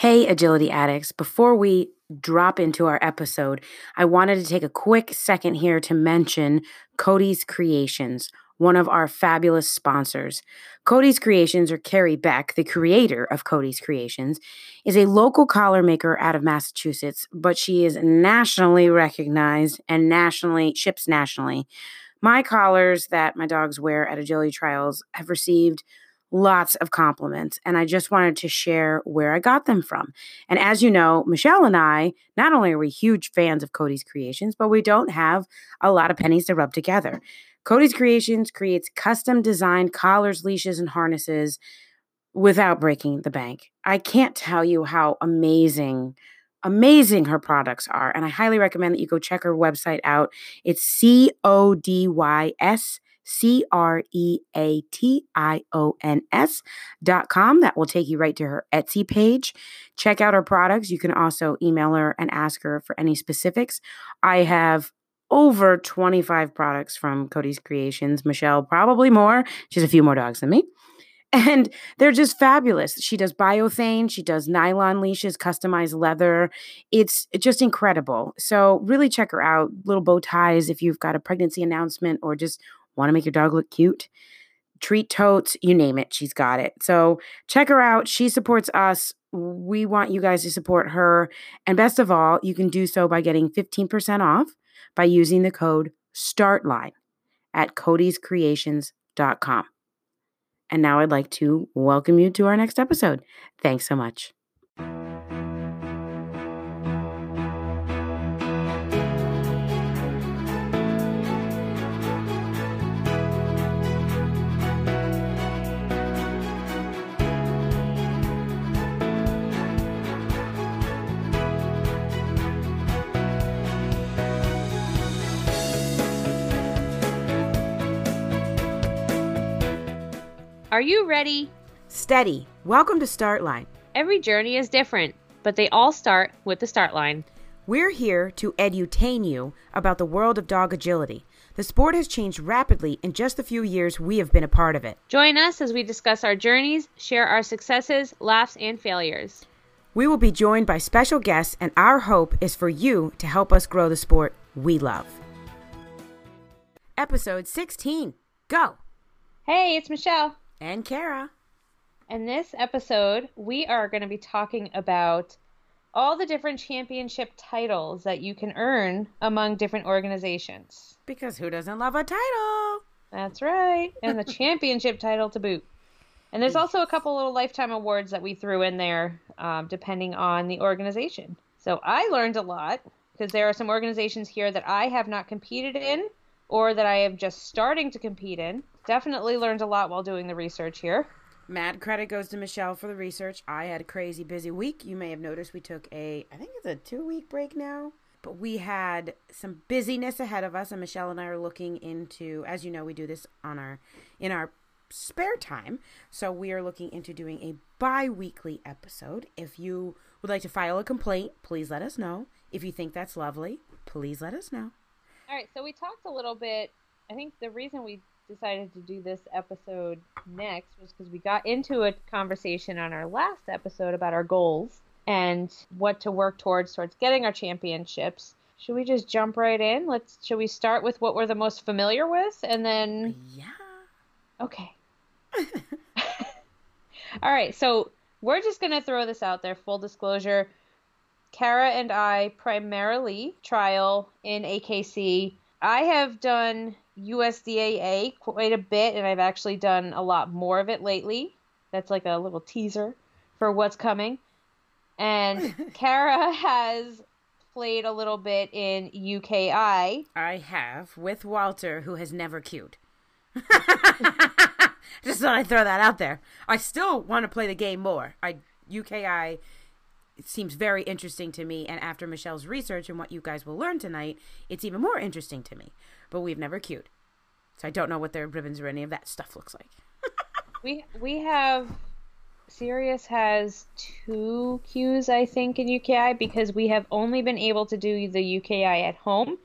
Hey, agility addicts. Before we drop into our episode, I wanted to take a quick second here to mention Cody's Creations, one of our fabulous sponsors. Cody's Creations, or Carrie Beck, the creator of Cody's Creations, is a local collar maker out of Massachusetts, but she is nationally recognized and nationally ships nationally. My collars that my dogs wear at agility trials have received lots of compliments and I just wanted to share where I got them from. And as you know, Michelle and I, not only are we huge fans of Cody's Creations, but we don't have a lot of pennies to rub together. Cody's Creations creates custom designed collars, leashes, and harnesses without breaking the bank. I can't tell you how amazing amazing her products are and I highly recommend that you go check her website out. It's C O D Y S C R E A T I O N S dot com. That will take you right to her Etsy page. Check out her products. You can also email her and ask her for any specifics. I have over 25 products from Cody's Creations. Michelle, probably more. She has a few more dogs than me. And they're just fabulous. She does biothane, she does nylon leashes, customized leather. It's just incredible. So, really check her out. Little bow ties if you've got a pregnancy announcement or just Want to make your dog look cute? Treat totes, you name it, she's got it. So check her out. She supports us. We want you guys to support her. And best of all, you can do so by getting 15% off by using the code STARTLINE at codyscreations.com. And now I'd like to welcome you to our next episode. Thanks so much. Are you ready? Steady. Welcome to Start Line. Every journey is different, but they all start with the start line. We're here to edutain you about the world of dog agility. The sport has changed rapidly in just the few years we have been a part of it. Join us as we discuss our journeys, share our successes, laughs, and failures. We will be joined by special guests, and our hope is for you to help us grow the sport we love. Episode 16. Go! Hey, it's Michelle and Kara. In this episode, we are going to be talking about all the different championship titles that you can earn among different organizations. Because who doesn't love a title? That's right. And the championship title to boot. And there's also a couple little lifetime awards that we threw in there, um, depending on the organization. So I learned a lot because there are some organizations here that I have not competed in or that I am just starting to compete in. Definitely learned a lot while doing the research here. Mad credit goes to Michelle for the research. I had a crazy busy week. You may have noticed we took a, I think it's a two week break now, but we had some busyness ahead of us, and Michelle and I are looking into. As you know, we do this on our in our spare time, so we are looking into doing a bi-weekly episode. If you would like to file a complaint, please let us know. If you think that's lovely, please let us know. All right, so we talked a little bit. I think the reason we decided to do this episode next was because we got into a conversation on our last episode about our goals and what to work towards towards getting our championships. Should we just jump right in? Let's should we start with what we're the most familiar with and then Yeah. Okay. All right, so we're just going to throw this out there full disclosure. Kara and I primarily trial in AKC. I have done USDAA quite a bit, and I've actually done a lot more of it lately. That's like a little teaser for what's coming. And Kara has played a little bit in UKI. I have with Walter, who has never queued. Just thought I'd throw that out there. I still want to play the game more. I UKI it seems very interesting to me, and after Michelle's research and what you guys will learn tonight, it's even more interesting to me but we've never queued. So I don't know what their ribbons or any of that stuff looks like. we we have Sirius has two queues, I think, in UKI because we have only been able to do the UKI at home.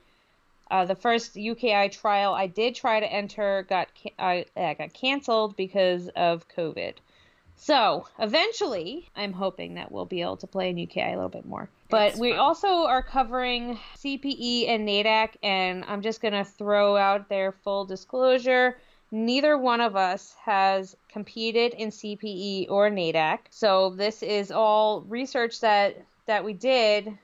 Uh, the first UKI trial I did try to enter got uh, got canceled because of COVID. So eventually, I'm hoping that we'll be able to play in UKI a little bit more. But It's we fun. also are covering CPE and NADAC, and I'm just going to throw out their full disclosure. Neither one of us has competed in CPE or NADAC. So this is all research that that we did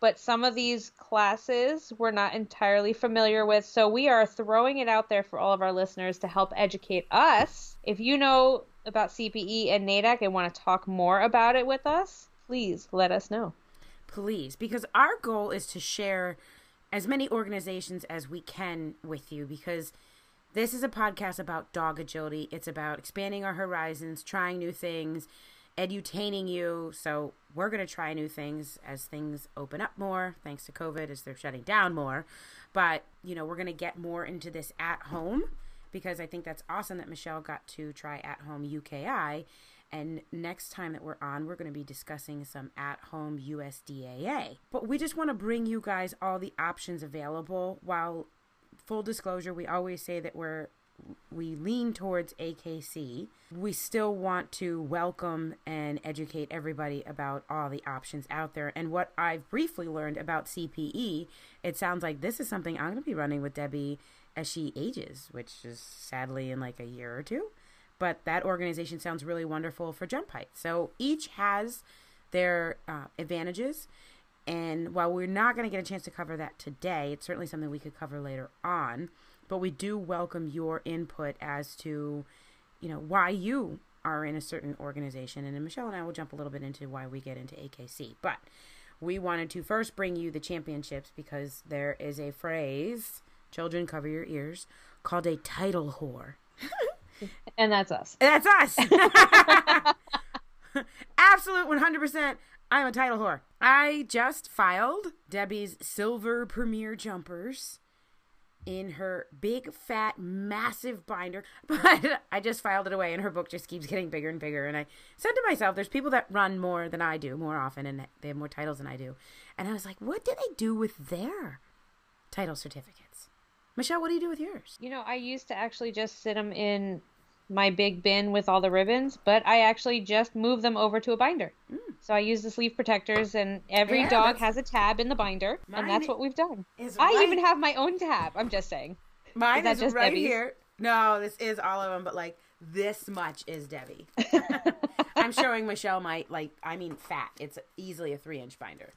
but some of these classes we're not entirely familiar with. So we are throwing it out there for all of our listeners to help educate us. If you know about CPE and NADAC and want to talk more about it with us, please let us know. Please because our goal is to share as many organizations as we can with you because this is a podcast about dog agility. It's about expanding our horizons trying new things edutaining you. So we're going to try new things as things open up more thanks to covid as they're shutting down more. But you know we're going to get more into this at home because i think that's awesome that michelle got to try at home uki and next time that we're on, we're going to be discussing some at home USDAA. But we just want to bring you guys all the options available. While, full disclosure, we always say that we're we lean towards AKC. We still want to welcome and educate everybody about all the options out there. And what I've briefly learned about CPE, it sounds like this is something I'm going to be running with Debbie as she ages, which is sadly in like a year or two but that organization sounds really wonderful for jump height. So each has their uh, advantages. And while we're not going to get a chance to cover that today, it's certainly something we could cover later on. But we do welcome your input as to, you know, why you are in a certain organization. And Michelle and I will jump a little bit into why we get into AKC. But we wanted to first bring you the championships because there is a phrase, children cover your ears, called a title whore. And that's us. That's us. Absolute 100%. I'm a title whore. I just filed Debbie's silver premiere jumpers in her big, fat, massive binder. But I just filed it away, and her book just keeps getting bigger and bigger. And I said to myself, there's people that run more than I do, more often, and they have more titles than I do. And I was like, what do they do with their title certificates? Michelle, what do you do with yours? You know, I used to actually just sit them in my big bin with all the ribbons, but I actually just moved them over to a binder. So I use the sleeve protectors, and every Mm. Yeah, dog has a tab in the binder, and that's what we've done. is I even have my own tab. I'm just saying. Mine Is that is just right Debbie's? here. No, this is all of them, but like this much is Debbie. I'm showing Michelle my like I mean fat. It's easily a three inch binder.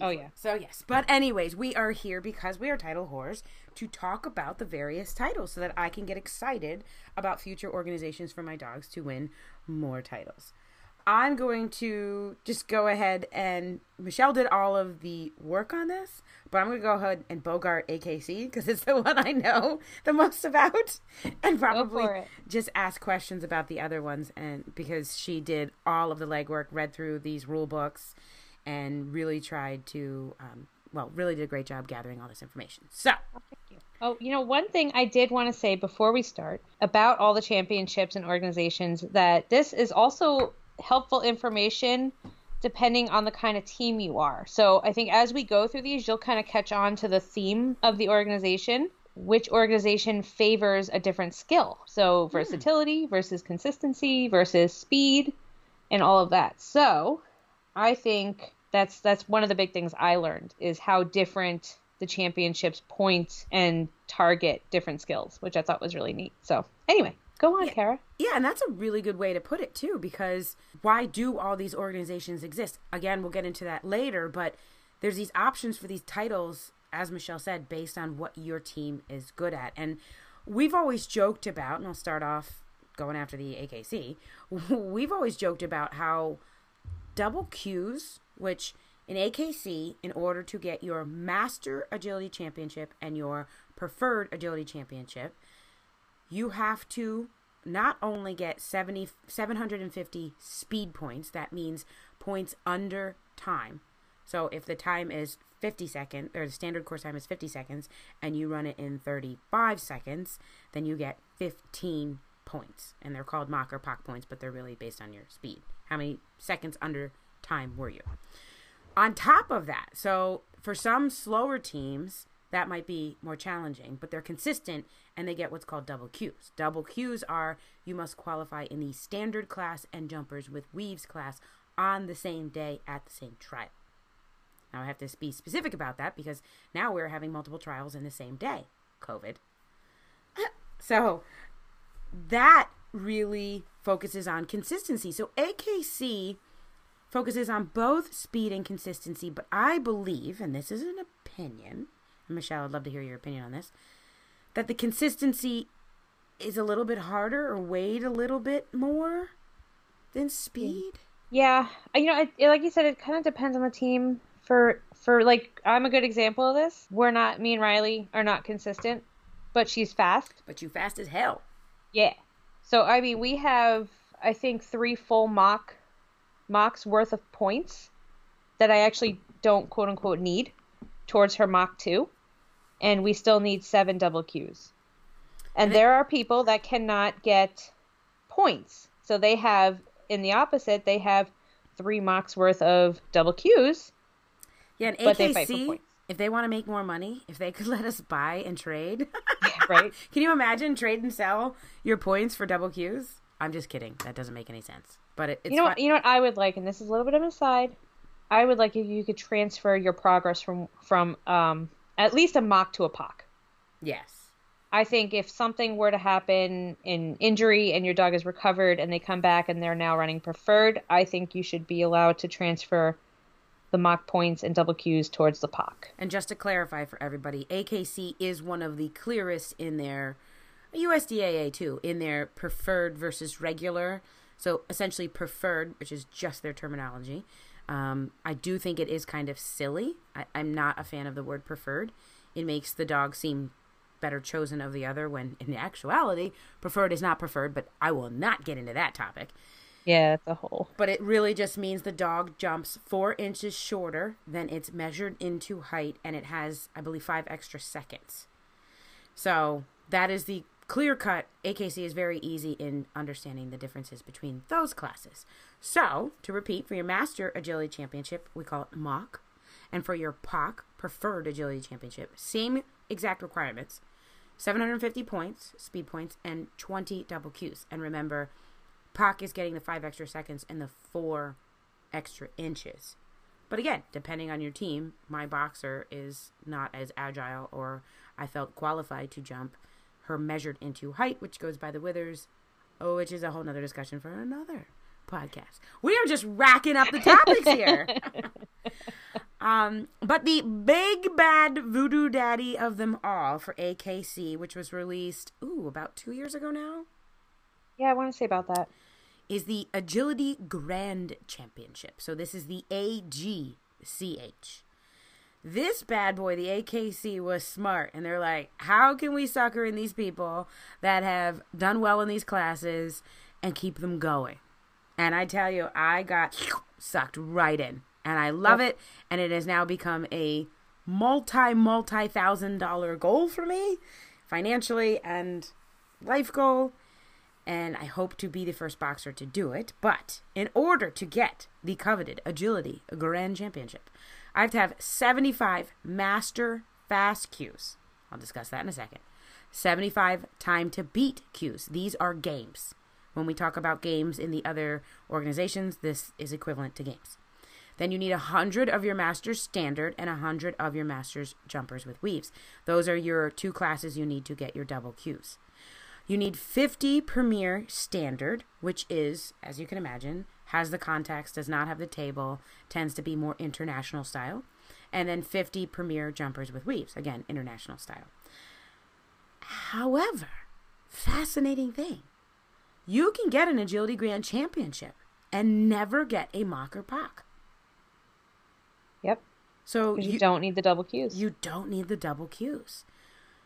Oh yeah. So yes, but anyways, we are here because we are title whores to talk about the various titles, so that I can get excited about future organizations for my dogs to win more titles. I'm going to just go ahead and Michelle did all of the work on this, but I'm going to go ahead and Bogart AKC because it's the one I know the most about, and probably just ask questions about the other ones. And because she did all of the legwork, read through these rule books, and really tried to, um, well, really did a great job gathering all this information. So Oh, you know, one thing I did want to say before we start about all the championships and organizations that this is also helpful information depending on the kind of team you are. So I think as we go through these, you'll kind of catch on to the theme of the organization, which organization favors a different skill. So versatility versus consistency versus speed and all of that. So I think that's that's one of the big things I learned is how different the championships point and target different skills, which I thought was really neat. So anyway, go on, Kara. Yeah, and that's a really good way to put it too, because why do all these organizations exist? Again, we'll get into that later, but there's these options for these titles, as Michelle said, based on what your team is good at. And we've always joked about, and I'll start off going after the AKC, we've always joked about how double Qs, which in AKC, in order to get your Master Agility Championship and your Preferred Agility Championship, you have to not only get 70, 750 speed points, that means points under time. So if the time is 50 seconds, or the standard course time is 50 seconds, and you run it in 35 seconds, then you get 15 points. And they're called MACH or PACH points, but they're really based on your speed. How many seconds under time were you? On top of that, so for some slower teams, that might be more challenging, but they're consistent and they get what's called double Qs. Double Qs are you must qualify in the standard class and jumpers with weaves class on the same day at the same trial. Now I have to be specific about that because now we're having multiple trials in the same day. COVID. So that really focuses on consistency. So AKC focuses on both speed and consistency, but I believe, and this is an opinion, Michelle, I'd love to hear your opinion on this, that the consistency is a little bit harder or weighed a little bit more than speed. Yeah, you know, it, like you said, it kind of depends on the team. For for like, I'm a good example of this. We're not me and Riley are not consistent, but she's fast. But you fast as hell. Yeah. So I mean, we have I think three full MACH MACHs worth of points that I actually don't quote unquote need towards her MACH two, and we still need seven double Qs. And there are people that cannot get points, so they have in the opposite they have three MACHs worth of double Qs. Yeah, and AKC, if they want to make more money, if they could let us buy and trade, yeah, right? Can you imagine trade and sell your points for double Qs? I'm just kidding. That doesn't make any sense. But it, it's you know fun. what you know what I would like, and this is a little bit of an aside. I would like if you could transfer your progress from from um at least a MACH to a PACH. Yes. I think if something were to happen in injury and your dog is recovered and they come back and they're now running preferred, I think you should be allowed to transfer the MACH points and double Qs towards the PACH. And just to clarify for everybody, AKC is one of the clearest in their USDAA too, in their preferred versus regular. So essentially preferred, which is just their terminology. Um, I do think it is kind of silly. I, I'm not a fan of the word preferred. It makes the dog seem better chosen of the other when in actuality preferred is not preferred but i will not get into that topic yeah that's a whole but it really just means the dog jumps four inches shorter than it's measured into height and it has i believe five extra seconds so that is the clear cut akc is very easy in understanding the differences between those classes so to repeat for your master agility championship we call it MACH and for your PACH preferred agility championship same exact requirements 750 points, speed points, and 20 double Qs. And remember, PACH is getting the five extra seconds and the four extra inches. But again, depending on your team, my boxer is not as agile or I felt qualified to jump her measured into height, which goes by the withers, oh, which is a whole nother discussion for another podcast. We are just racking up the topics here. um, but the big bad voodoo daddy of them all for AKC, which was released ooh about two years ago now. Yeah, I want to say about that. Is the Agility Grand Championship. So this is the AGCH. This bad boy, the AKC, was smart, and they're like, "How can we sucker in these people that have done well in these classes and keep them going?" And I tell you, I got sucked right in. And I love it. And it has now become a multi, multi thousand dollar goal for me financially and life goal. And I hope to be the first boxer to do it. But in order to get the coveted Agility Grand Championship, I have to have 75 master fast cues. I'll discuss that in a second. 75 time to beat cues. These are games. When we talk about games in the other organizations, this is equivalent to games. Then you need 100 of your master's standard and 100 of your master's jumpers with weaves. Those are your two classes you need to get your double cues. You need 50 Premier Standard, which is, as you can imagine, has the contacts, does not have the table, tends to be more international style. And then 50 Premier Jumpers with weaves, again, international style. However, fascinating thing you can get an Agility Grand Championship and never get a MACH or PACH. Yep. So you, you, don't need the double Qs. You don't need the double Qs.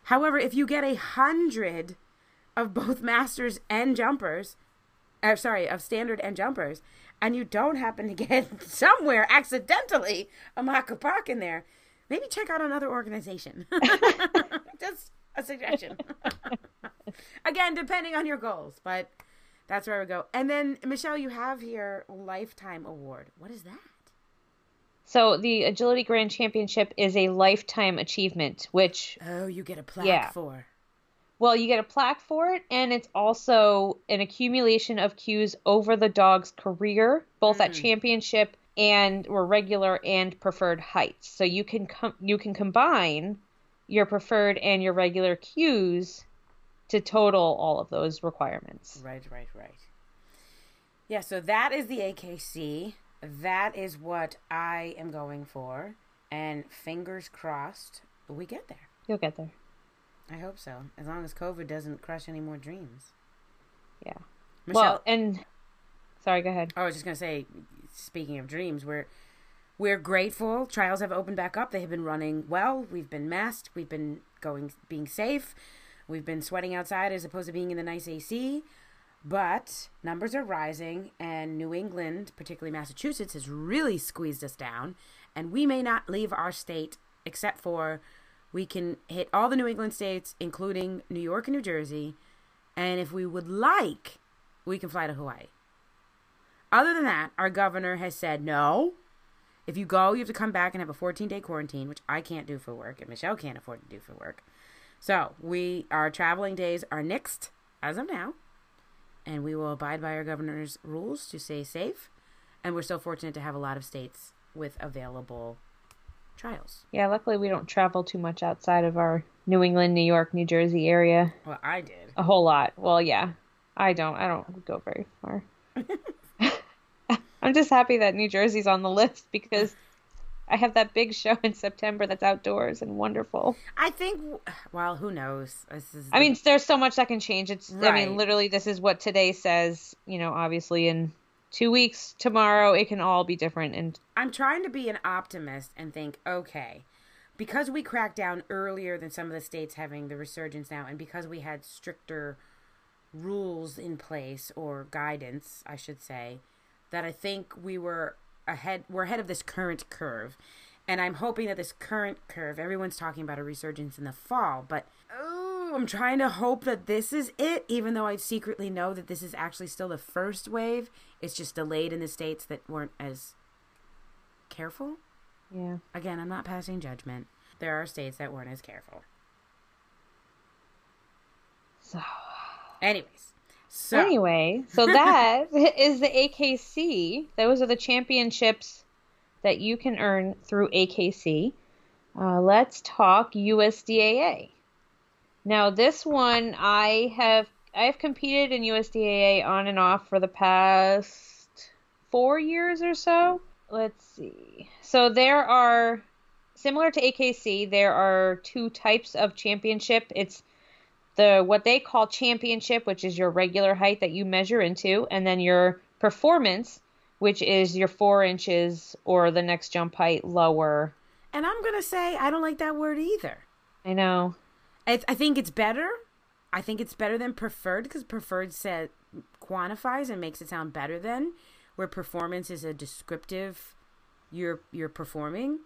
However, if you get a hundred of both masters and jumpers, uh, sorry, of standard and jumpers, and you don't happen to get somewhere accidentally a PACH in there, maybe check out another organization. Just a suggestion. Again, depending on your goals, but that's where we go. And then Michelle, you have here lifetime award. What is that? So the Agility Grand Championship is a lifetime achievement, which Oh, you get a plaque Yeah. for. Well, you get a plaque for it, and it's also an accumulation of cues over the dog's career, both at Mm. championship and or regular and preferred heights. So you can com- you can combine your preferred and your regular cues to total all of those requirements. Right, right, right. Yeah, so that is the AKC. That is what I am going for. And fingers crossed, we get there. You'll get there. I hope so. As long as COVID doesn't crush any more dreams. Yeah. Michelle, Well, and sorry, go ahead. I was just gonna say, speaking of dreams, we're we're grateful. Trials have opened back up. They have been running well. We've been masked. We've been going, being safe. We've been sweating outside as opposed to being in the nice AC. But numbers are rising, and New England, particularly Massachusetts, has really squeezed us down. And we may not leave our state except for we can hit all the New England states, including New York and New Jersey. And if we would like, we can fly to Hawaii. Other than that, our governor has said no. If you go, you have to come back and have a 14 day quarantine, which I can't do for work, and Michelle can't afford to do for work. So we our traveling days are nixed as of now, and we will abide by our governor's rules to stay safe. And we're so fortunate to have a lot of states with available trials. Yeah, luckily we don't travel too much outside of our New England, New York, New Jersey area. Well, I did. A whole lot. Well, yeah. I don't. I don't go very far. I'm just happy that New Jersey's on the list because I have that big show in September that's outdoors and wonderful. I think. Well, who knows? This is I mean, there's so much that can change. It's. Right. I mean, literally, this is what today says. You know, obviously, in two weeks, tomorrow, it can all be different. And I'm trying to be an optimist and think, okay, because we cracked down earlier than some of the states having the resurgence now, and because we had stricter rules in place or guidance, I should say, that I think we were ahead. We're ahead of this current curve, and I'm hoping that this current curve. Everyone's talking about a resurgence in the fall, but oh, I'm trying to hope that this is it. Even though I secretly know that this is actually still the first wave, it's just delayed in the states that weren't as careful. yeah, Again, I'm not passing judgment. There are states that weren't as careful. so Anyways, so anyway, so that is the AKC. Those are the championships that you can earn through AKC. Uh, let's talk USDAA. Now, this one I have I have competed in USDAA on and off for the past four years or so. Let's see. So there are similar to AKC. There are two types of championship. It's the what they call championship, which is your regular height that you measure into, and then your performance, which is your four inches or the next jump height lower. and I'm gonna say I don't like that word either. I know. I, I think it's better. I think it's better than preferred because preferred said quantifies and makes it sound better than, where performance is a descriptive. You're you're performing,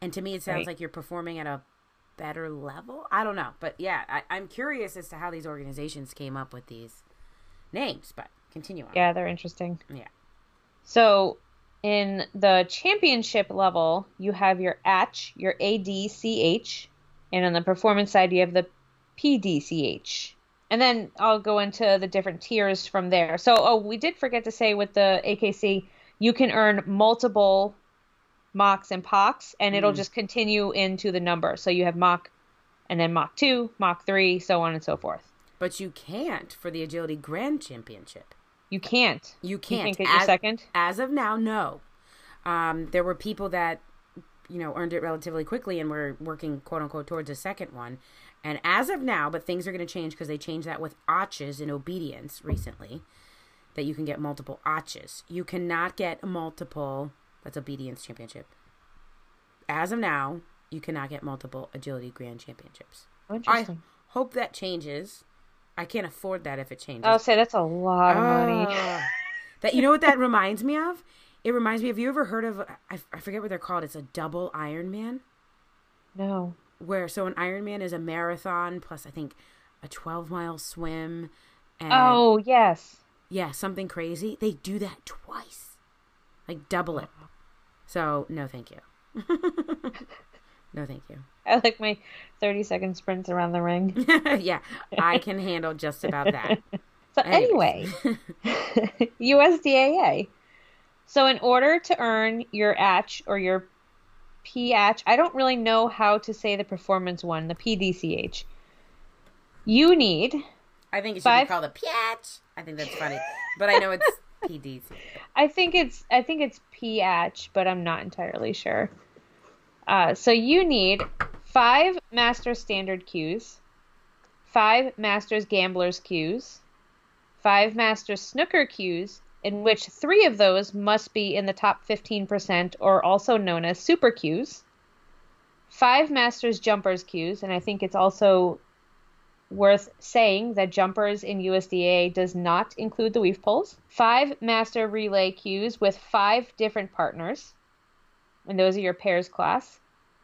and to me it sounds Right. like you're performing at a better level. I don't know, but yeah, I, I'm curious as to how these organizations came up with these names. But continue on. Yeah, they're interesting. Yeah. So in the championship level, you have your ACH, your ADCH, and on the performance side, you have the PDCH. And then I'll go into the different tiers from there. So, oh, we did forget to say with the AKC, you can earn multiple MACHs and PACHs, and it'll just continue into the number. So you have MACH, and then MACH two, MACH three, so on and so forth. But you can't for the Agility Grand Championship. You can't. You You can't. get your as, second. As of now, no. Um, there were people that, you know, earned it relatively quickly and we're working, quote unquote, towards a second one. And as of now, but things are going to change because they changed that with Otches in obedience recently, that you can get multiple Otches. You cannot get multiple, that's obedience championship. As of now, you cannot get multiple Agility Grand Championships. I hope that changes. I can't afford that if it changes. I'll say that's a lot of money. Ah. that you know what that reminds me of? It reminds me. Have you ever heard of? I, I forget what they're called. It's a double Ironman, No. where so an Ironman is a marathon plus I think a twelve mile swim. And, Oh, yes. yeah, something crazy. They do that twice, like double it. So no, thank you. no, thank you. I like my 30 second sprints around the ring. yeah, I can handle just about that. So anyway, USDAA. So in order to earn your ATCH or your PH, I don't really know how to say the performance one, the PDCH. You need. I think it should five... be called a PH. I think that's funny, but I know it's PDC. I think it's I think it's PH, but I'm not entirely sure. Uh, so you need five Master Standard cues, five Masters Gamblers cues, five Masters Snooker cues, in which three of those must be in the top 15% or also known as super cues, five Masters Jumpers cues, and I think it's also worth saying that jumpers in USDA does not include the weave poles, five Master Relay cues with five different partners, and those are your pairs class.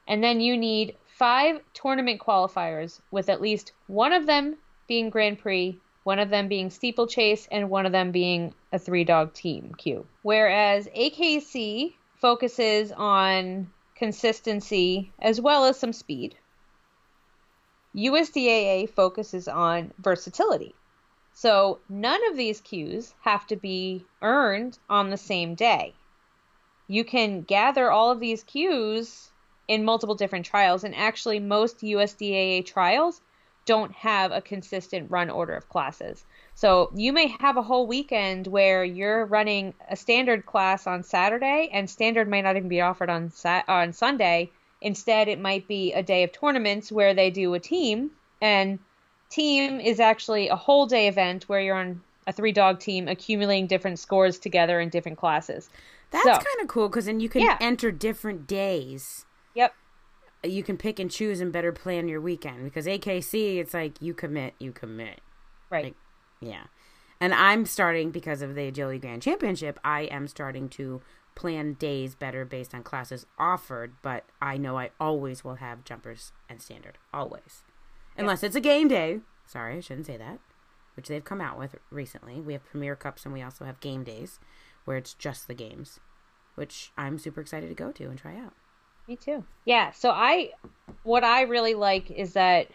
And then you need five tournament qualifiers with at least one of them being Grand Prix one of them being steeplechase and one of them being a three dog team cue. Whereas AKC focuses on consistency as well as some speed. USDAA focuses on versatility. So none of these cues have to be earned on the same day. You can gather all of these cues in multiple different trials, and actually, most USDAA trials don't have a consistent run order of classes. So you may have a whole weekend where you're running a standard class on Saturday and standard might not even be offered on Sa- on Sunday. Instead, it might be a day of tournaments where they do a team and team is actually a whole day event where you're on a three dog team accumulating different scores together in different classes. That's so, kind of cool because then you can yeah. enter different days. Yep you can pick and choose and better plan your weekend because AKC it's like you commit, you commit. Right. Like, yeah. And I'm starting because of the Agility Grand Championship, I am starting to plan days better based on classes offered, but I know I always will have jumpers and standard. Always. Unless it's a game day. Sorry, I shouldn't say that. Which they've come out with recently. We have Premier Cups and we also have game days where it's just the games, which I'm super excited to go to and try out. Me too. Yeah. So I, what I really like is that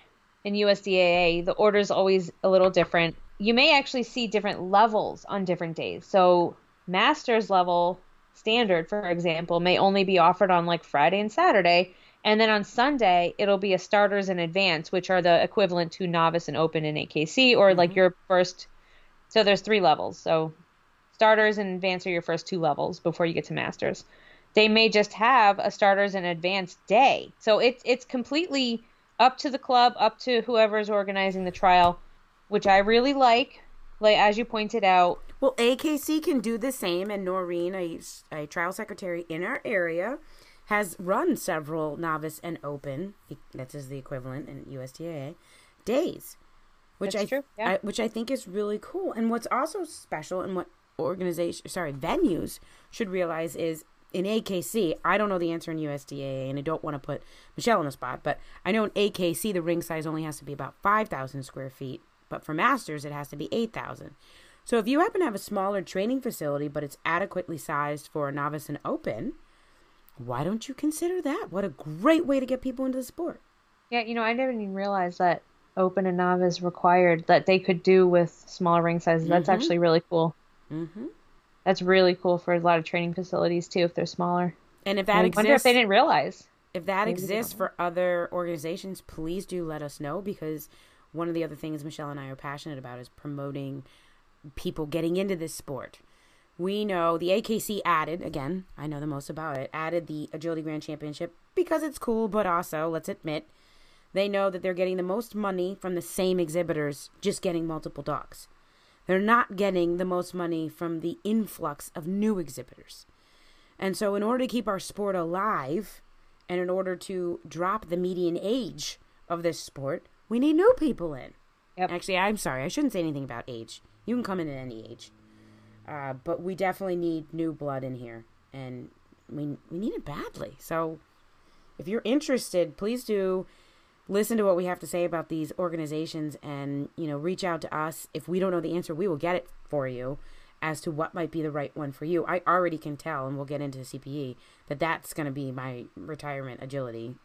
in USDAA the order is always a little different. You may actually see different levels on different days. So master's level standard, for example, may only be offered on like Friday and Saturday. And then on Sunday, it'll be a starters and advance, which are the equivalent to novice and open in AKC, or mm-hmm. like your first. So there's three levels. So starters and advance are your first two levels before you get to masters they may just have a starters and advanced day. So it's it's completely up to the club, up to whoever is organizing the trial, which I really like. Like as you pointed out. Well, AKC can do the same, and Noreen, a, a trial secretary in our area, has run several novice and open. That is the equivalent in USDA days, which That's I. Yeah. I which I think is really cool. And what's also special, and what organization, sorry, venues should realize is in AKC, I don't know the answer in USDA, and I don't want to put Michelle on the spot, but I know in AKC the ring size only has to be about 5,000 square feet, but for Masters it has to be 8,000. So if you happen to have a smaller training facility, but it's adequately sized for a novice and open, why don't you consider that? What a great way to get people into the sport. Yeah, you know, I never even realized that open and novice required that they could do with smaller ring sizes. That's mm-hmm. actually really cool. Mm-hmm that's really cool for a lot of training facilities too if they're smaller. And if that I exists, wonder if they didn't realize. If that exists for other organizations, please do let us know because one of the other things Michelle and I are passionate about is promoting people getting into this sport. We know the AKC added, again, I know the most about it, added the Agility Grand Championship because it's cool, but also, let's admit, they know that they're getting the most money from the same exhibitors just getting multiple dogs. They're not getting the most money from the influx of new exhibitors. And so, in order to keep our sport alive and in order to drop the median age of this sport, we need new people in. Yep. Actually, I'm sorry, I shouldn't say anything about age. You can come in at any age. Uh, but we definitely need new blood in here. And we, we need it badly. So, if you're interested, please do listen to what we have to say about these organizations and you know reach out to us if we don't know the answer we will get it for you as to what might be the right one for you. I already can tell, and we'll get into CPE, that that's going to be my retirement agility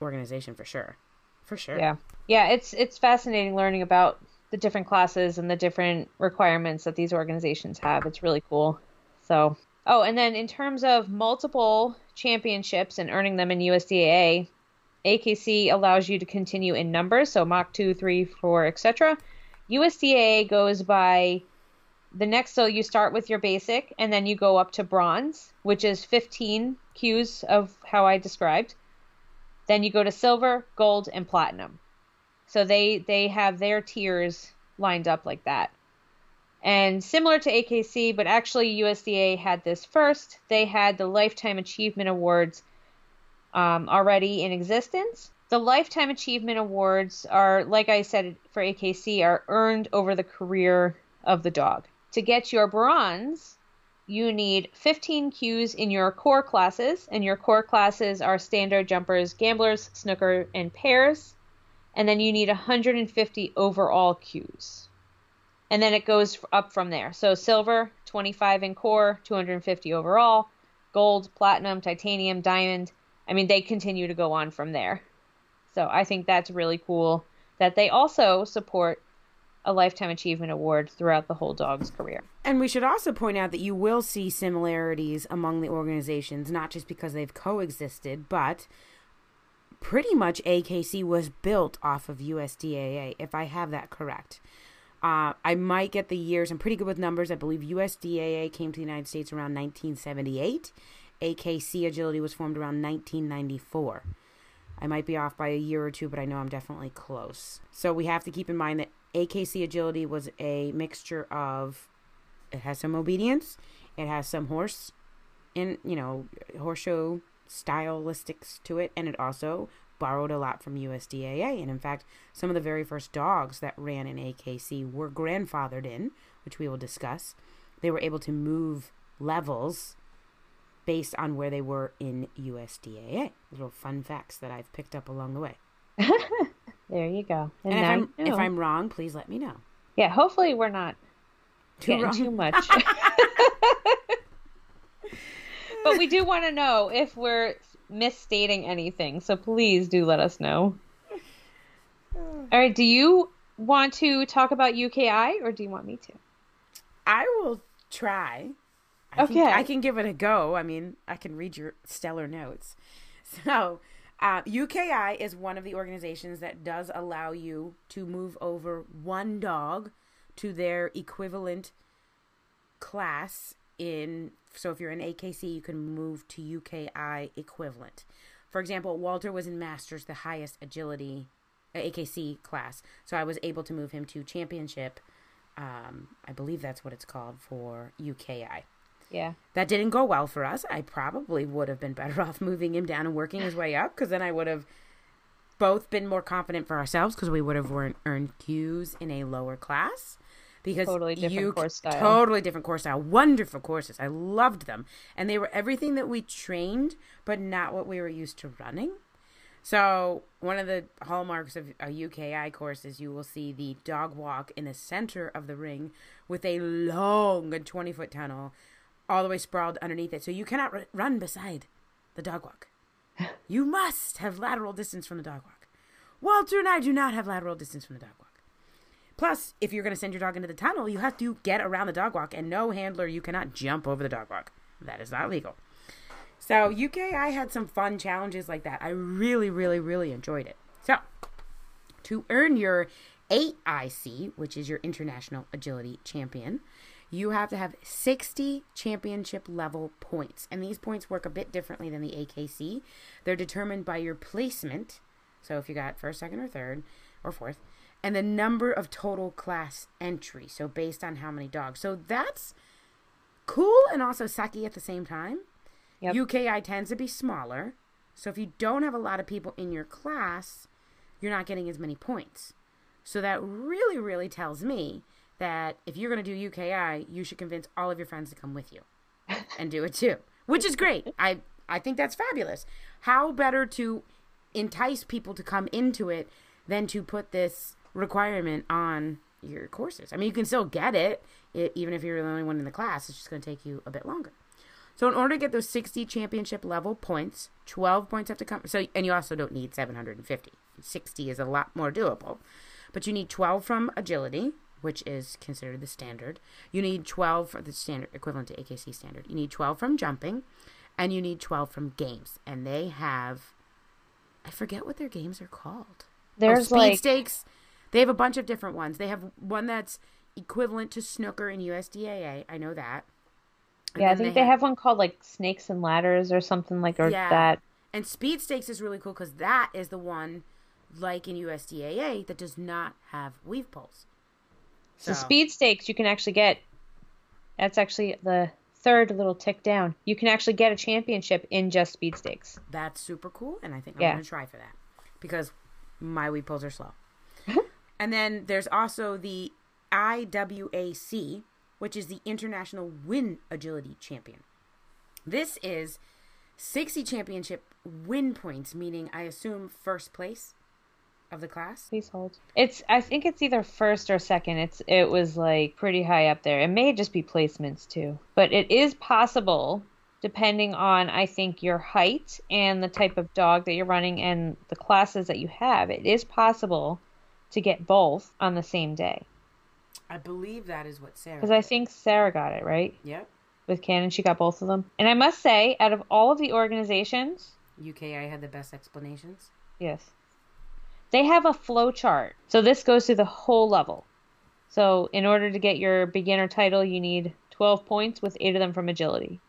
organization for sure. For sure. Yeah. Yeah, it's it's fascinating learning about the different classes and the different requirements that these organizations have. It's really cool. So, oh, and then in terms of multiple championships and earning them in USDAA, AKC allows you to continue in numbers, so Mach 2, 3, 4, etc. USDA goes by the next, so you start with your basic and then you go up to bronze, which is 15 cues of how I described. Then you go to silver, gold, and platinum. So they they have their tiers lined up like that. And similar to AKC, but actually USDA had this first. They had the Lifetime Achievement Awards um, already in existence. The Lifetime Achievement Awards are, like I said for AKC, are earned over the career of the dog. To get your bronze, you need 15 cues in your core classes, and your core classes are standard jumpers, gamblers, snooker, and pairs. And then you need 150 overall cues. And then it goes up from there. So silver, 25 in core, 250 overall, gold, platinum, titanium, diamond, I mean, they continue to go on from there. So I think that's really cool that they also support a Lifetime Achievement Award throughout the whole dog's career. And we should also point out that you will see similarities among the organizations, not just because they've coexisted, but pretty much AKC was built off of USDAA, if I have that correct. Uh, I might get the years. I'm pretty good with numbers. I believe USDAA came to the United States around 1978, AKC Agility was formed around 1994. I might be off by a year or two, but I know I'm definitely close. So we have to keep in mind that AKC Agility was a mixture of it has some obedience, it has some horse and you know, horse show stylistics to it, and it also borrowed a lot from USDAA. And in fact, some of the very first dogs that ran in AKC were grandfathered in, which we will discuss. They were able to move levels based on where they were in USDAA. Little fun facts that I've picked up along the way. there you go. And, and if, I'm, if I'm wrong, please let me know. Yeah, hopefully we're not too wrong. too much. but we do want to know if we're misstating anything, so please do let us know. All right, do you want to talk about UKI or do you want me to? I will try. I okay. Can, I can give it a go. I mean, I can read your stellar notes. So, uh, UKI is one of the organizations that does allow you to move over one dog to their equivalent class in. So, if you're in AKC, you can move to UKI equivalent. For example, Walter was in Masters, the highest agility uh, AKC class. So, I was able to move him to championship. Um, I believe that's what it's called for UKI. Yeah. That didn't go well for us. I probably would have been better off moving him down and working his way up because then I would have both been more confident for ourselves because we would have earned cues in a lower class. Because totally different you, course style. Totally different course style. Wonderful courses. I loved them. And they were everything that we trained, but not what we were used to running. So, one of the hallmarks of a UKI course is you will see the dog walk in the center of the ring with a long 20 foot tunnel all the way sprawled underneath it. So you cannot r- run beside the dog walk. you must have lateral distance from the dog walk. Walter and I do not have lateral distance from the dog walk. Plus, if you're going to send your dog into the tunnel, you have to get around the dog walk, and no handler, you cannot jump over the dog walk. That is not legal. So, UKI had some fun challenges like that. I really, really, really enjoyed it. So, to earn your AIC, which is your International Agility Champion, you have to have 60 championship level points. And these points work a bit differently than the AKC. They're determined by your placement. So if you got first, second, or third, or fourth, and the number of total class entry. So based on how many dogs. So that's cool and also sucky at the same time. Yep. UKI tends to be smaller. So if you don't have a lot of people in your class, you're not getting as many points. So that really, really tells me that if you're going to do UKI, you should convince all of your friends to come with you and do it too, which is great. I I think that's fabulous. How better to entice people to come into it than to put this requirement on your courses. I mean, you can still get it, it even if you're the only one in the class. It's just going to take you a bit longer. So in order to get those 60 championship level points, 12 points have to come. So and you also don't need 750. 60 is a lot more doable. But you need 12 from agility, which is considered the standard. You need 12 for the standard equivalent to AKC standard. You need 12 from jumping and you need 12 from games. And they have I forget what their games are called. Oh, There's oh, speed like stakes. They have a bunch of different ones. They have one that's equivalent to snooker in USDAA. I know that. And yeah, I think they have one called like Snakes and Ladders or something like or Yeah. that. And speed stakes is really cool because that is the one, like in USDAA, that does not have weave poles. So speed stakes you can actually get. That's actually the third little tick down. You can actually get a championship in just speed stakes. That's super cool, and I think I'm Yeah. gonna try for that because my weave poles are slow. and then there's also the IWAC, which is the International Win Agility Champion. This is 60 championship win points, meaning I assume first place of the class. Please hold. It's I think it's either first or second. It's it was like pretty high up there. It may just be placements too. But it is possible depending on I think your height and the type of dog that you're running and the classes that you have. It is possible to get both on the same day. I believe that is what Sarah. Cuz I think Sarah got it, right? Yep. With Canon she got both of them. And I must say out of all of the organizations, UKI had the best explanations. Yes. They have a flow chart. So this goes through the whole level. So in order to get your beginner title, you need 12 points with 8 of them from agility.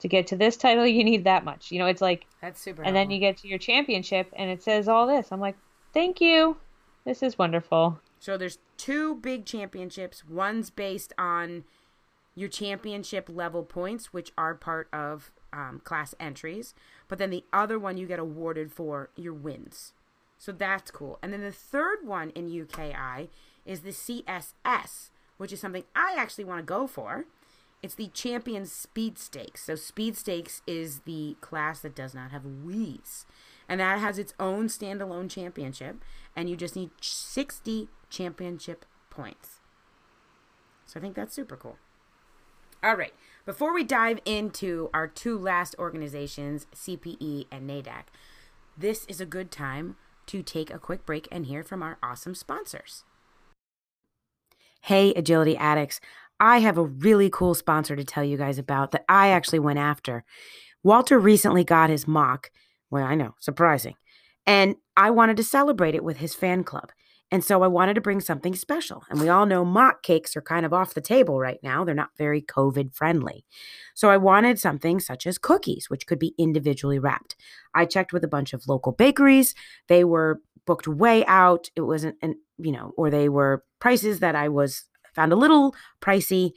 To get to this title, you need that much. You know, it's like That's super. and then you get to your championship and it says all this. I'm like, "Thank you. This is wonderful." So there's two big championships. One's based on your championship level points, which are part of um, class entries. But then the other one you get awarded for your wins. So that's cool. And then the third one in UKI is the CSS, which is something I actually want to go for. It's the Champion Speed Stakes. So Speed Stakes is the class that does not have weaves. And that has its own standalone championship. And you just need 60 championship points. So I think that's super cool. All right. Before we dive into our two last organizations, CPE and NADAC, this is a good time to take a quick break and hear from our awesome sponsors. Hey, Agility Addicts. I have a really cool sponsor to tell you guys about that I actually went after. Walter recently got his MACH. Well, I know, surprising. And I wanted to celebrate it with his fan club. And so I wanted to bring something special. And we all know MACH cakes are kind of off the table right now. They're not very COVID friendly. So I wanted something such as cookies, which could be individually wrapped. I checked with a bunch of local bakeries. They were booked way out. It wasn't an, you know, or they were prices that I was found a little pricey.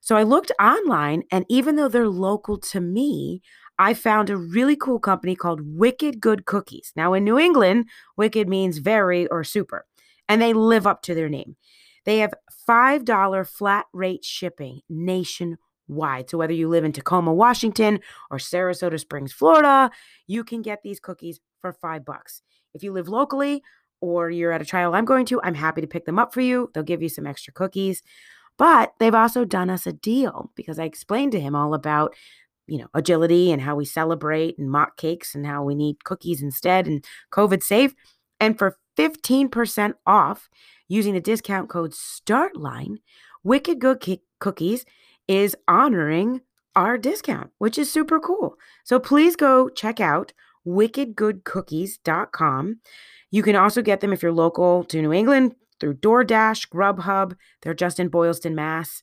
So I looked online and even though they're local to me, I found a really cool company called Wicked Good Cookies. Now in New England, wicked means very or super, and they live up to their name. They have $5 flat rate shipping nationwide. So whether you live in Tacoma, Washington or Sarasota Springs, Florida, you can get these cookies for 5 bucks. If you live locally or you're at a trial I'm going to, I'm happy to pick them up for you. They'll give you some extra cookies. But they've also done us a deal because I explained to him all about, you know, agility and how we celebrate and MACH cakes and how we need cookies instead and COVID safe. And for 15% off using the discount code STARTLINE, Wicked Good Ki- Cookies is honoring our discount, which is super cool. So please go check out wickedgoodcookies.com. You can also get them if you're local to New England through DoorDash, Grubhub. They're just in Boylston, Mass.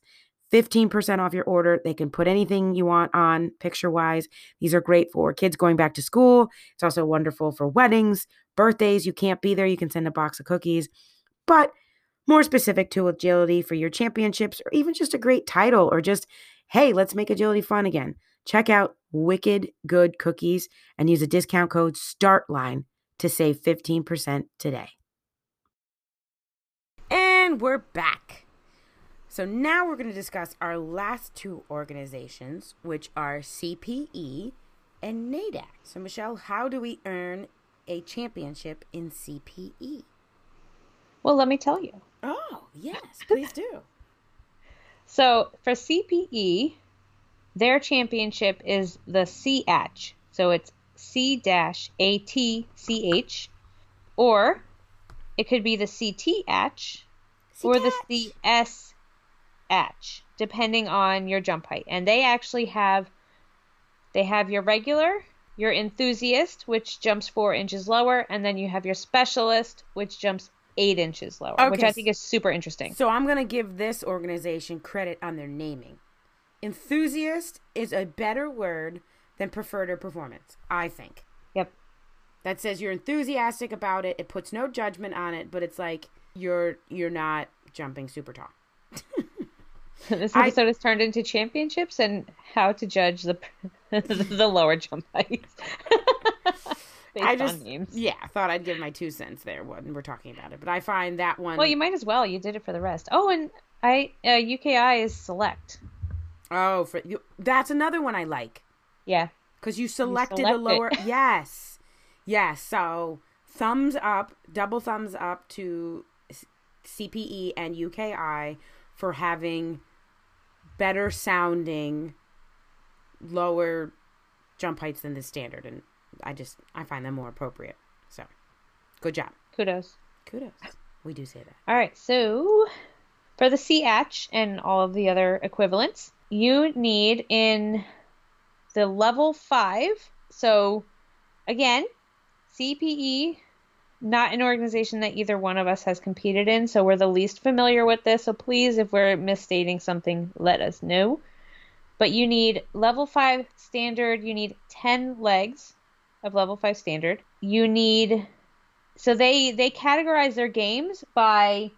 15% off your order. They can put anything you want on picture wise. These are great for kids going back to school. It's also wonderful for weddings, birthdays. You can't be there, you can send a box of cookies. But more specific to agility for your championships or even just a great title or just, hey, let's make agility fun again. Check out Wicked Good Cookies and use a discount code STARTLINE to save 15% today. And we're back. So now we're going to discuss our last two organizations, which are CPE and NADAC. So, Michelle, how do we earn a championship in CPE? Well, let me tell you. Oh, yes, please do. So for CPE, their championship is the CATCH. So it's C A T C H, or it could be the CTH or the CS Atch, depending on your jump height. And they actually have they have your regular, your enthusiast, which jumps four inches lower, and then you have your specialist, which jumps eight inches lower, okay. which I think is super interesting. So I'm gonna give this organization credit on their naming. Enthusiast is a better word than preferred or performance, I think. Yep. That says you're enthusiastic about it. It puts no judgment on it, but it's like you're you're not jumping super tall. this episode I, has turned into championships and how to judge the the lower jump heights. I just yeah, thought I'd give my two cents there when we're talking about it. But I find that one. Well, you might as well. You did it for the rest. Oh, and I uh, UKI is select. Oh, for you, that's another one I like. Yeah. Because you selected you select a lower. yes. Yes. So thumbs up, double thumbs up to CPE and UKI for having better sounding lower jump heights than the standard. And I just, I find them more appropriate. So good job. Kudos. Kudos. We do say that. All right. So for the CH and all of the other equivalents, you need in the level five. So, again, CPE, not an organization that either one of us has competed in, so we're the least familiar with this. So, please, if we're misstating something, let us know. But you need level five standard, you need 10 legs of level five standard. You need so they they categorize their games by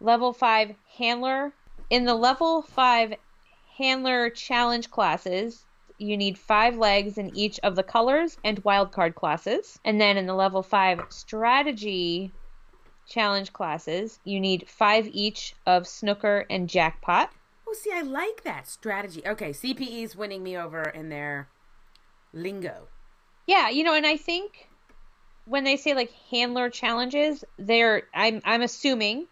level 5 handler in the level 5 handler challenge classes you need five legs in each of the colors and wildcard classes. And then in the level five strategy challenge classes, you need five each of snooker and jackpot. Oh, see, I like that strategy. Okay, CPE's winning me over in their lingo. Yeah, you know, and I think when they say like handler challenges, they're I'm I'm assuming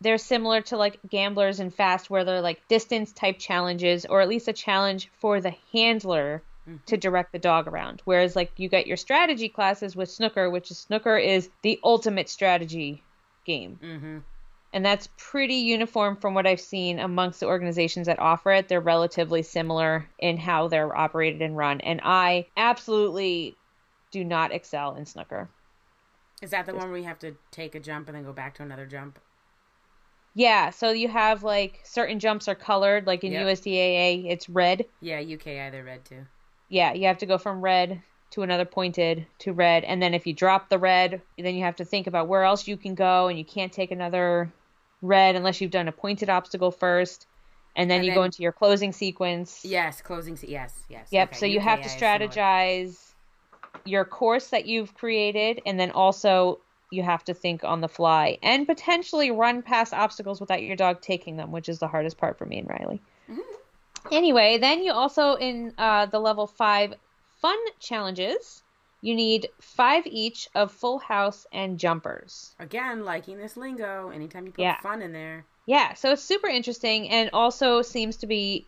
they're similar to like gamblers and fast where they're like distance type challenges or at least a challenge for the handler mm-hmm. to direct the dog around whereas like you get your strategy classes with snooker which is snooker is the ultimate strategy game mm-hmm. And that's pretty uniform from what i've seen amongst the organizations that offer it they're relatively similar in how they're operated and run and i absolutely do not excel in snooker is that the one where you have to take a jump and then go back to another jump yeah, so you have like certain jumps are colored, like in yep. USDAA, it's red. Yeah, UKI they're red too. Yeah, you have to go from red to another pointed to red, and then if you drop the red, then you have to think about where else you can go, and you can't take another red unless you've done a pointed obstacle first, and then and you then, go into your closing sequence. Yes, closing. Se- yes, yes. Yep. Okay, so you have to strategize your course that you've created, and then also you have to think on the fly and potentially run past obstacles without your dog taking them, which is the hardest part for me and Riley. Mm-hmm. Anyway, then you also in uh, the level five fun challenges, you need five each of full house and jumpers. Again, liking this lingo. Anytime you put yeah. fun in there. Yeah, so it's super interesting and also seems to be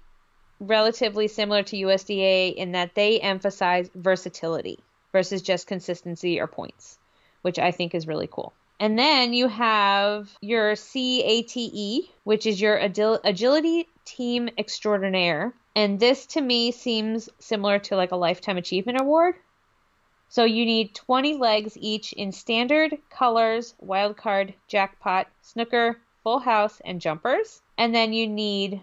relatively similar to USDAA in that they emphasize versatility versus just consistency or points which I think is really cool. And then you have your CATE, which is your Agility Team Extraordinaire. And this to me seems similar to like a Lifetime Achievement Award. So you need 20 legs each in standard, colors, wildcard, jackpot, snooker, full house, and jumpers. And then you need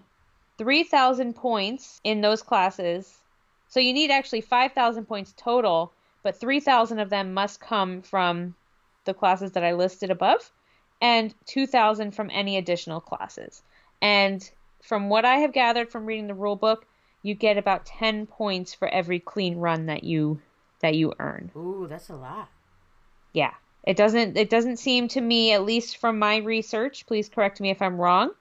3,000 points in those classes. So you need actually 5,000 points total but 3,000 of them must come from the classes that I listed above, and 2,000 from any additional classes. And from what I have gathered from reading the rule book, you get about 10 points for every clean run that you that you earn. Ooh, that's a lot. Yeah. It doesn't it doesn't seem to me at least from my research, please correct me if I'm wrong,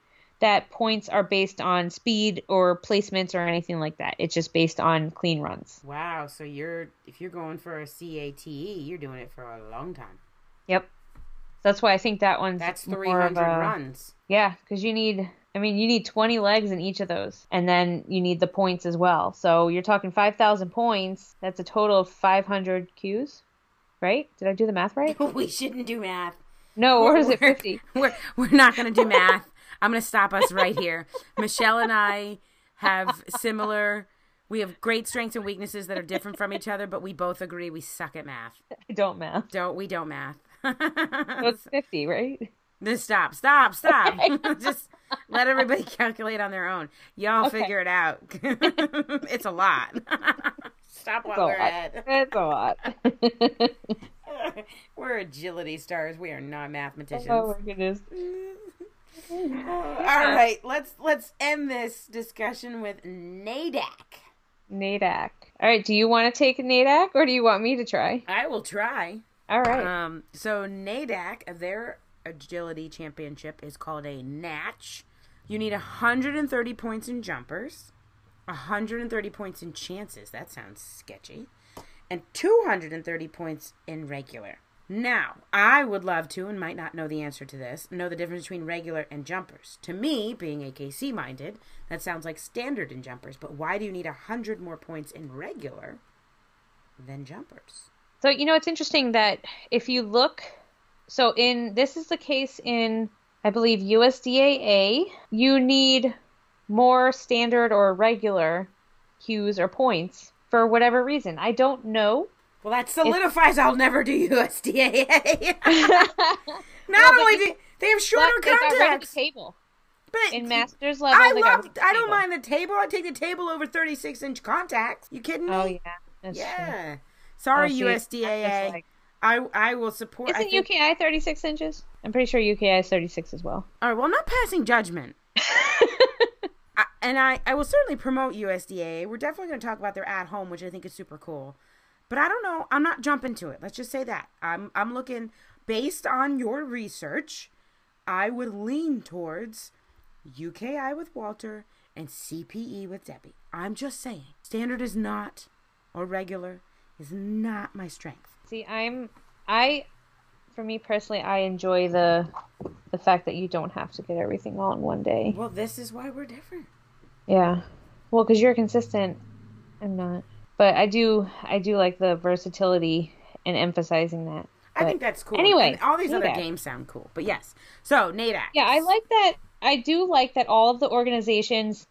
that points are based on speed or placements or anything like that. It's just based on clean runs. Wow, so you're if you're going for a CATE, you're doing it for a long time. Yep. That's why I think that one's That's more 300 of a- runs. Yeah, because you need, I mean, you need 20 legs in each of those, and then you need the points as well. So you're talking 5,000 points. That's a total of 500 Qs, right? Did I do the math right? we shouldn't do math. No, or is it We're- 50? We're we're not going to do math. I'm going to stop us right here. Michelle and I have similar. We have great strengths and weaknesses that are different from each other, but we both agree we suck at math. I don't math. Don't we? Don't math. So it's 50, right? Just stop, stop, stop. Just let everybody calculate on their own. Y'all Okay. figure it out. it's a lot. stop while we're lot. ahead. It's a lot. We're agility stars. We are not mathematicians. oh my goodness. All right, let's let's end this discussion with NADAC. Nadak. All right, do you want to take NADAC or do you want me to try? I will try. All right. Um, so NADAC, their agility championship is called a Natch. You need 130 points in jumpers, 130 points in chances. That sounds sketchy. And 230 points in regular. Now, I would love to, and might not know the answer to this, know the difference between regular and jumpers. To me, being AKC minded, that sounds like standard in jumpers, but why do you need 100 more points in regular than jumpers? So you know it's interesting that if you look, so in this is the case in I believe USDAA, you need more standard or regular cues or points for whatever reason. I don't know. Well, that solidifies I'll never do USDAA. Not only do they have shorter they got the contacts, table but in masters level. I love. rid of the I don't mind the table. I take the table over thirty-six inch contacts. You kidding oh, me? Oh yeah, that's true. yeah. Sorry, Oh, USDAA. like- I I will support. Isn't think, UKI 36 inches? I'm pretty sure UKI is 36 as well. All right. Well, I'm not passing judgment. I, and I, I will certainly promote USDAA. We're definitely going to talk about their at home, which I think is super cool. But I don't know. I'm not jumping to it. Let's just say that. I'm I'm looking based on your research. I would lean towards UKI with Walter and CPE with Debbie. I'm just saying. Standard is not, or regular is not my strength. See, I'm I for me personally, I enjoy the the fact that you don't have to get everything all in one day. Well, this is why we're different. Yeah. Well, cuz you're consistent. I'm not. But I do I do like the versatility and emphasizing that. I think that's cool. anyway, And all these other games sound cool. But yes. So, NADAC. Yeah, I like that. I do like that all of the organizations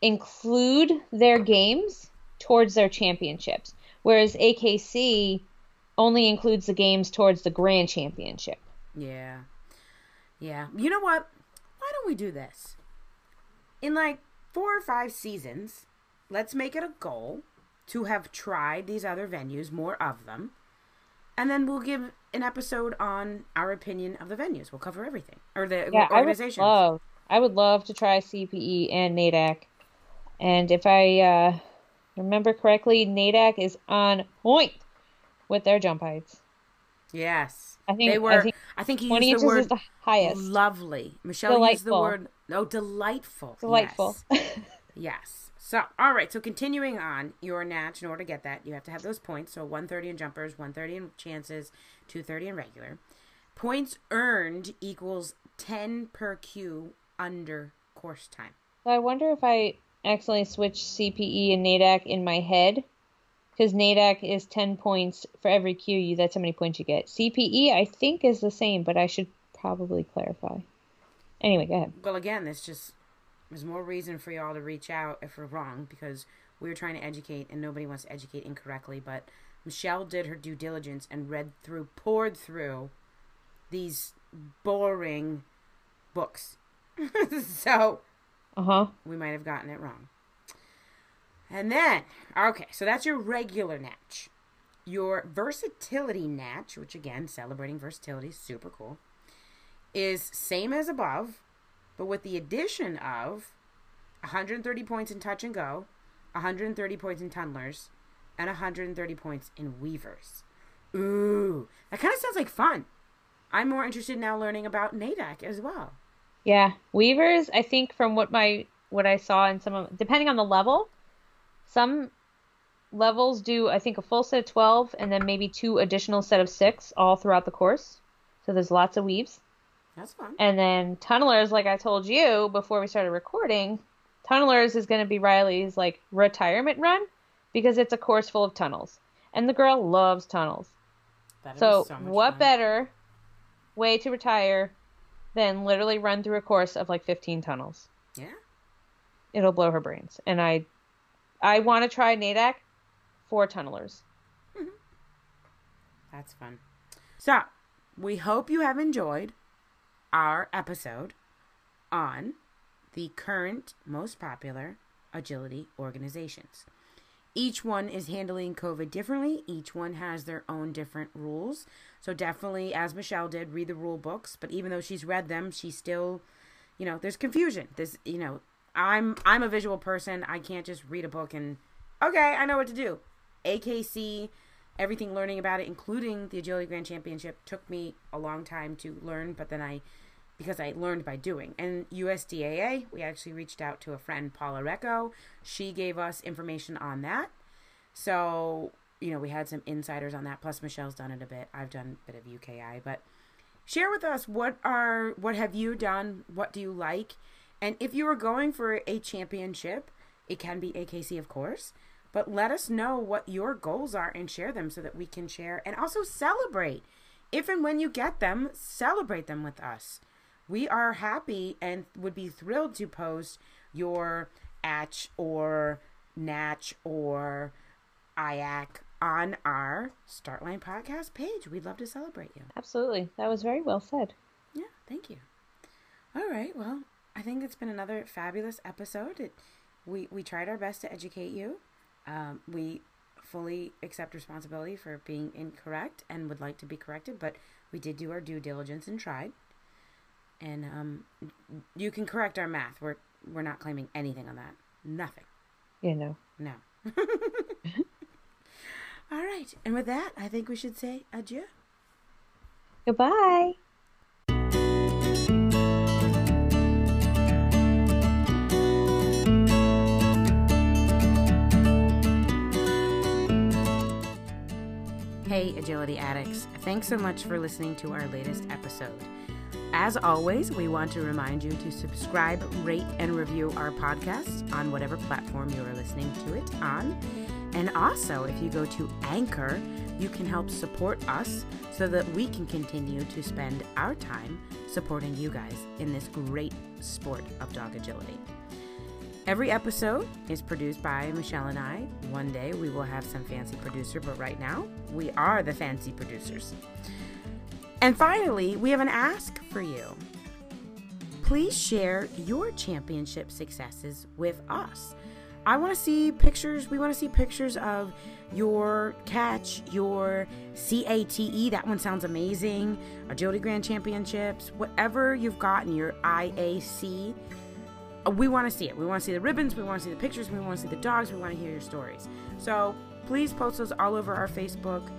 include their games towards their championships, whereas AKC only includes the games towards the grand championship. Yeah. Yeah. You know what? Why don't we do this? In like four or five seasons, let's make it a goal to have tried these other venues, more of them. And then we'll give an episode on our opinion of the venues. We'll cover everything. Or the Yeah, I would love. I would love to try CPE and NADAC, and if I uh, remember correctly, NADAC is on point with their jump heights. yes. I think they were. I think I think you twenty used the word the highest. lovely. Michelle used the Delightful. word. Oh, delightful. Delightful. Yes. Yes. So, all right. So, continuing on your natch, in order to get that, you have to have those points. So, 130 in jumpers, 130 in chances, 230 in regular. Points earned equals 10 per Q under course time. So I wonder if I accidentally switched CPE and NADAC in my head. Because NADAC is 10 points for every Q you, that's how many points you get. CPE, I think, is the same, but I should probably clarify. Anyway, go ahead. Well, again, this just there's more reason for y'all to reach out if we're wrong because we're trying to educate and nobody wants to educate incorrectly. But Michelle did her due diligence and read through, poured through these boring books. so Uh huh. we might have gotten it wrong. And then, okay, so that's your regular natch. Your versatility natch, which again, celebrating versatility, super cool, is same as above, but with the addition of 130 points in touch and go, 130 points in tunnelers, and 130 points in weavers. Ooh, that kind of sounds like fun. I'm more interested now learning about NADAC as well. Yeah. Weavers, I think from what my what I saw in some of depending on the level, some levels do I think a full set of 12 and then maybe two additional set of 6 all throughout the course. So there's lots of weaves. That's fun. And then tunnelers, like I told you before we started recording, tunnelers is going to be Riley's like retirement run because it's a course full of tunnels, and the girl loves tunnels. So, so what fun. better way to retire than literally run through a course of like 15 tunnels? Yeah. It'll blow her brains. And I I want to try NADAC for tunnelers. Mm-hmm. That's fun. So, we hope you have enjoyed our episode on the current most popular agility organizations. Each one is handling COVID differently. Each one has their own different rules. So, definitely, as Michelle did, read the rule books. But even though she's read them, she still, you know, there's confusion. There's, you know, I'm I'm a visual person. I can't just read a book and okay, I know what to do. AKC, everything learning about it, including the Agility Grand Championship, took me a long time to learn, but then I, because I learned by doing. And USDAA, we actually reached out to a friend, Paula Recco. She gave us information on that. So, you know, we had some insiders on that. Plus, Michelle's done it a bit. I've done a bit of UKI, but share with us what are what have you done? What do you like? And if you are going for a championship, it can be AKC, of course. But let us know what your goals are and share them so that we can share and also celebrate. If and when you get them, celebrate them with us. We are happy and would be thrilled to post your Atch or Natch or IAC on our Startline podcast page. We'd love to celebrate you. Absolutely. That was very well said. Yeah, thank you. All right, well, I think it's been another fabulous episode. It, we we tried our best to educate you. Um, we fully accept responsibility for being incorrect and would like to be corrected, but we did do our due diligence and tried. And um, you can correct our math. We're we're not claiming anything on that. Nothing. You know. No. All right, and with that, I think we should say adieu. Goodbye. Hey, Agility Addicts. Thanks so much for listening to our latest episode. As always, we want to remind you to subscribe, rate, and review our podcast on whatever platform you are listening to it on. And also, if you go to Anchor, you can help support us so that we can continue to spend our time supporting you guys in this great sport of dog agility. Every episode is produced by Michelle and I. One day we will have some fancy producer, but right now we are the fancy producers. And finally, we have an ask for you. Please share your championship successes with us. I want to see pictures. We want to see pictures of your CATCH, your CATE. That one sounds amazing. Agility Grand Championships, whatever you've gotten, your IAC. Uh, We want to see it. We want to see the ribbons. We want to see the pictures. We want to see the dogs. We want to hear your stories. So please post those all over our Facebook,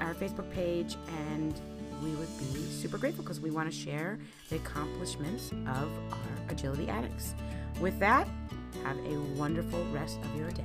our Facebook page, and we would be super grateful because we want to share the accomplishments of our agility addicts. With that, have a wonderful rest of your day.